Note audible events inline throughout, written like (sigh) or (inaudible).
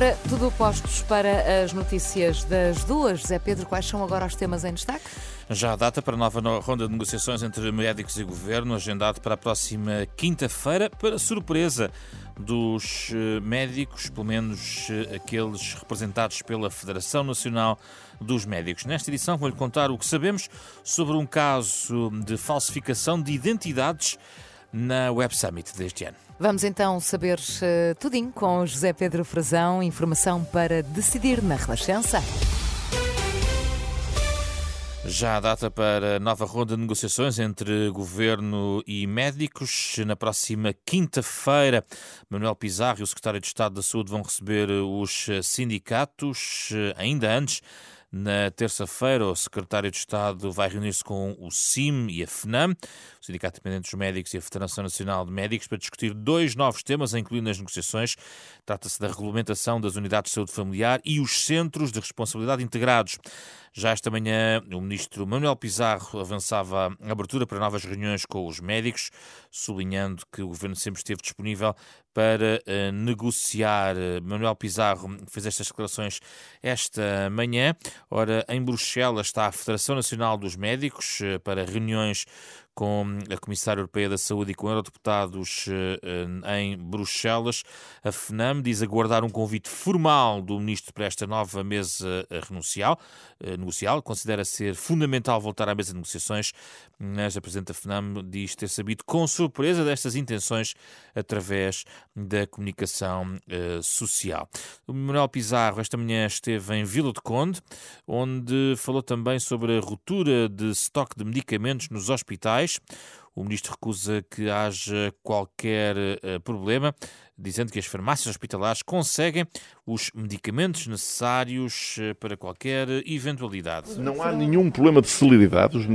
Ora, tudo postos para as notícias das duas. Zé Pedro, quais são agora os temas em destaque? Já a data para a nova ronda de negociações entre médicos e governo, agendado para a próxima quinta-feira, para surpresa dos eh, médicos, pelo menos eh, aqueles representados pela Federação Nacional dos Médicos. Nesta edição vou-lhe contar o que sabemos sobre um caso de falsificação de identidades na Web Summit deste ano. Vamos então saber uh, tudinho com José Pedro Frazão, informação para decidir na Renascença. Já a data para a nova ronda de negociações entre governo e médicos. Na próxima quinta-feira, Manuel Pizarro e o secretário de Estado da Saúde vão receber os sindicatos. Ainda antes, na terça-feira, o secretário de Estado vai reunir-se com o CIM e a FNAM, o Sindicato Independente dos Médicos e a Federação Nacional de Médicos, para discutir dois novos temas a incluir nas negociações. Trata-se da regulamentação das unidades de saúde familiar e os centros de responsabilidade integrados. Já esta manhã, o ministro Manuel Pizarro avançava a abertura para novas reuniões com os médicos, sublinhando que o governo sempre esteve disponível para uh, negociar. Manuel Pizarro fez estas declarações esta manhã. Ora, em Bruxelas está a Federação Nacional dos Médicos uh, para reuniões com a Comissária Europeia da Saúde e com eurodeputados uh, em Bruxelas. A FNAM diz aguardar um convite formal do ministro para esta nova mesa renuncial, negocial. Considera ser fundamental voltar à mesa de negociações, mas a Presidente da FNAM diz ter sabido com surpresa destas intenções através da comunicação social. O Manuel Pizarro esta manhã esteve em Vila de Conde, onde falou também sobre a ruptura de estoque de medicamentos nos hospitais. O ministro recusa que haja qualquer uh, problema dizendo que as farmácias hospitalares conseguem os medicamentos necessários eh, para qualquer eventualidade. Não há nenhum problema de celeridade. Os,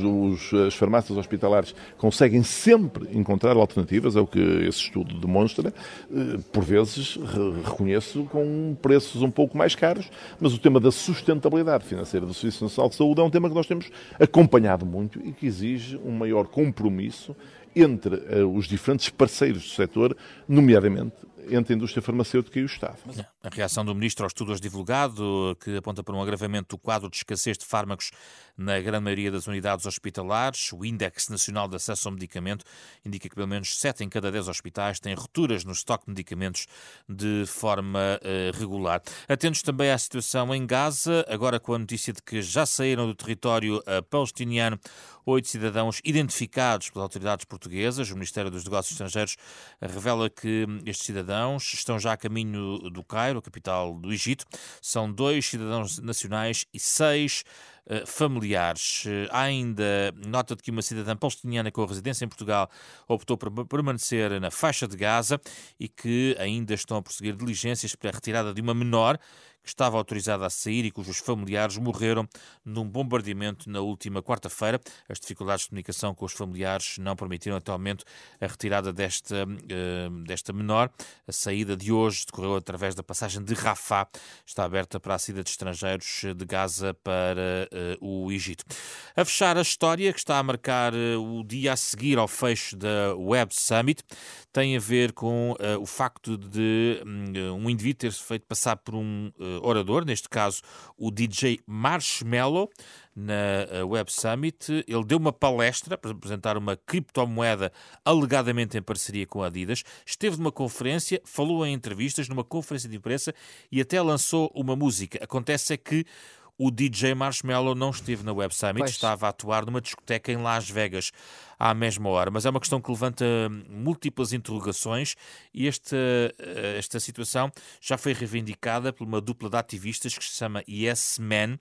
os, as farmácias hospitalares conseguem sempre encontrar alternativas, é o que esse estudo demonstra. Eh, por vezes, reconheço, com preços um pouco mais caros, mas o tema da sustentabilidade financeira do Serviço Nacional de Saúde é um tema que nós temos acompanhado muito e que exige um maior compromisso entre uh, os diferentes parceiros do setor, nomeadamente entre a indústria farmacêutica e o Estado. A reação do Ministro ao estudo hoje divulgado, que aponta para um agravamento do quadro de escassez de fármacos na grande maioria das unidades hospitalares, o Índice Nacional de Acesso ao Medicamento indica que pelo menos 7 em cada 10 hospitais têm rupturas no estoque de medicamentos de forma uh, regular. Atentos também à situação em Gaza, agora com a notícia de que já saíram do território uh, palestiniano oito cidadãos identificados pelas autoridades portuguesas. O Ministério dos Negócios Estrangeiros revela que estes cidadãos estão já a caminho do Cairo, a capital do Egito. São dois cidadãos nacionais e seis uh, familiares. Uh, há ainda nota de que uma cidadã palestiniana com residência em Portugal optou por permanecer na faixa de Gaza e que ainda estão a prosseguir diligências para a retirada de uma menor que estava autorizada a sair e cujos familiares morreram num bombardeamento na última quarta-feira. As dificuldades de comunicação com os familiares não permitiram atualmente a retirada desta, uh, desta menor. A saída de hoje decorreu através da passagem de Rafah, está aberta para a saída de estrangeiros de Gaza para uh, o Egito. A fechar a história, que está a marcar uh, o dia a seguir ao fecho da Web Summit, tem a ver com o facto de um, um indivíduo ter-se feito passar por um orador, neste caso o DJ Marshmallow, na eh, Web Summit. Ele deu uma palestra para apresentar uma criptomoeda alegadamente em parceria com a Adidas. Esteve numa conferência, falou em entrevistas, numa conferência de imprensa e até lançou uma música. Acontece é que o DJ Marshmallow não esteve na Web Summit, pois. estava a atuar numa discoteca em Las Vegas à mesma hora. Mas é uma questão que levanta múltiplas interrogações e esta, eh, esta situação já foi reivindicada por uma dupla de ativistas que se chama Yes Man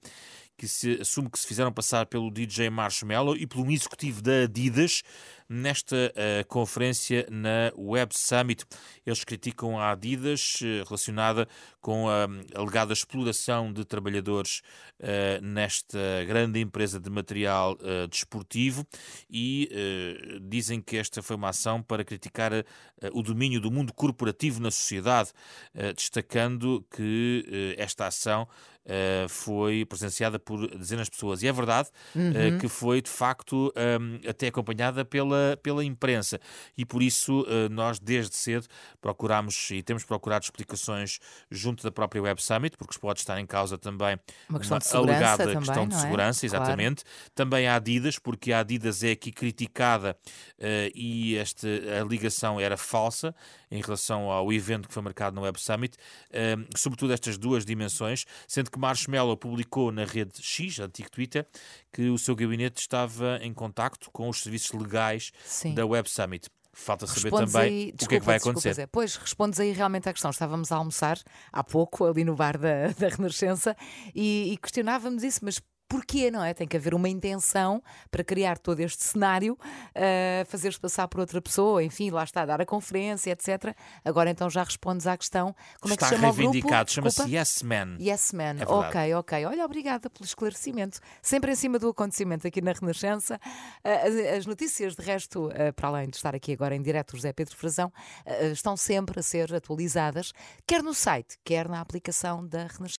que se assume que se fizeram passar pelo DJ Marshmallow e pelo um executivo da Adidas nesta uh, conferência na Web Summit. Eles criticam a Adidas uh, relacionada com a alegada exploração de trabalhadores uh, nesta grande empresa de material desportivo e dizem que esta foi uma ação para criticar o domínio do mundo corporativo na sociedade, destacando que esta ação uh, foi presenciada por dezenas de pessoas. E é verdade uh, uhum. que foi, de facto, um, até acompanhada pela, pela imprensa. E por isso uh, nós, desde cedo, procuramos e temos procurado explicações junto da própria Web Summit, porque pode estar em causa também uma, questão uma alegada também, questão de é? segurança, exatamente. Claro. Também a Adidas, porque a Adidas é aqui criticada e esta, a ligação era falsa em relação ao evento que foi marcado no Web Summit, ehm, sobretudo estas duas dimensões, sendo que Marshmallow publicou na rede X, antigo Twitter, que o seu gabinete estava em contacto com os serviços legais Sim. da Web Summit. Falta saber respondes também aí, o desculpa, que é que vai acontecer. Desculpa, pois, respondes aí realmente à questão. Estávamos a almoçar há pouco ali no bar da, (laughs) da Renascença e, e questionávamos isso, mas Porquê, não é? Tem que haver uma intenção para criar todo este cenário, uh, fazer-se passar por outra pessoa, enfim, lá está, dar a conferência, etc. Agora então já respondes à questão. Como está é que se chama reivindicado, chama-se Yes Man. Yes Man, é ok, ok. Olha, obrigada pelo esclarecimento. Sempre em cima do acontecimento aqui na Renascença. Uh, as notícias, de resto, uh, para além de estar aqui agora em direto, José Pedro Frazão, estão sempre a ser atualizadas, quer no site, quer na aplicação da Renascença.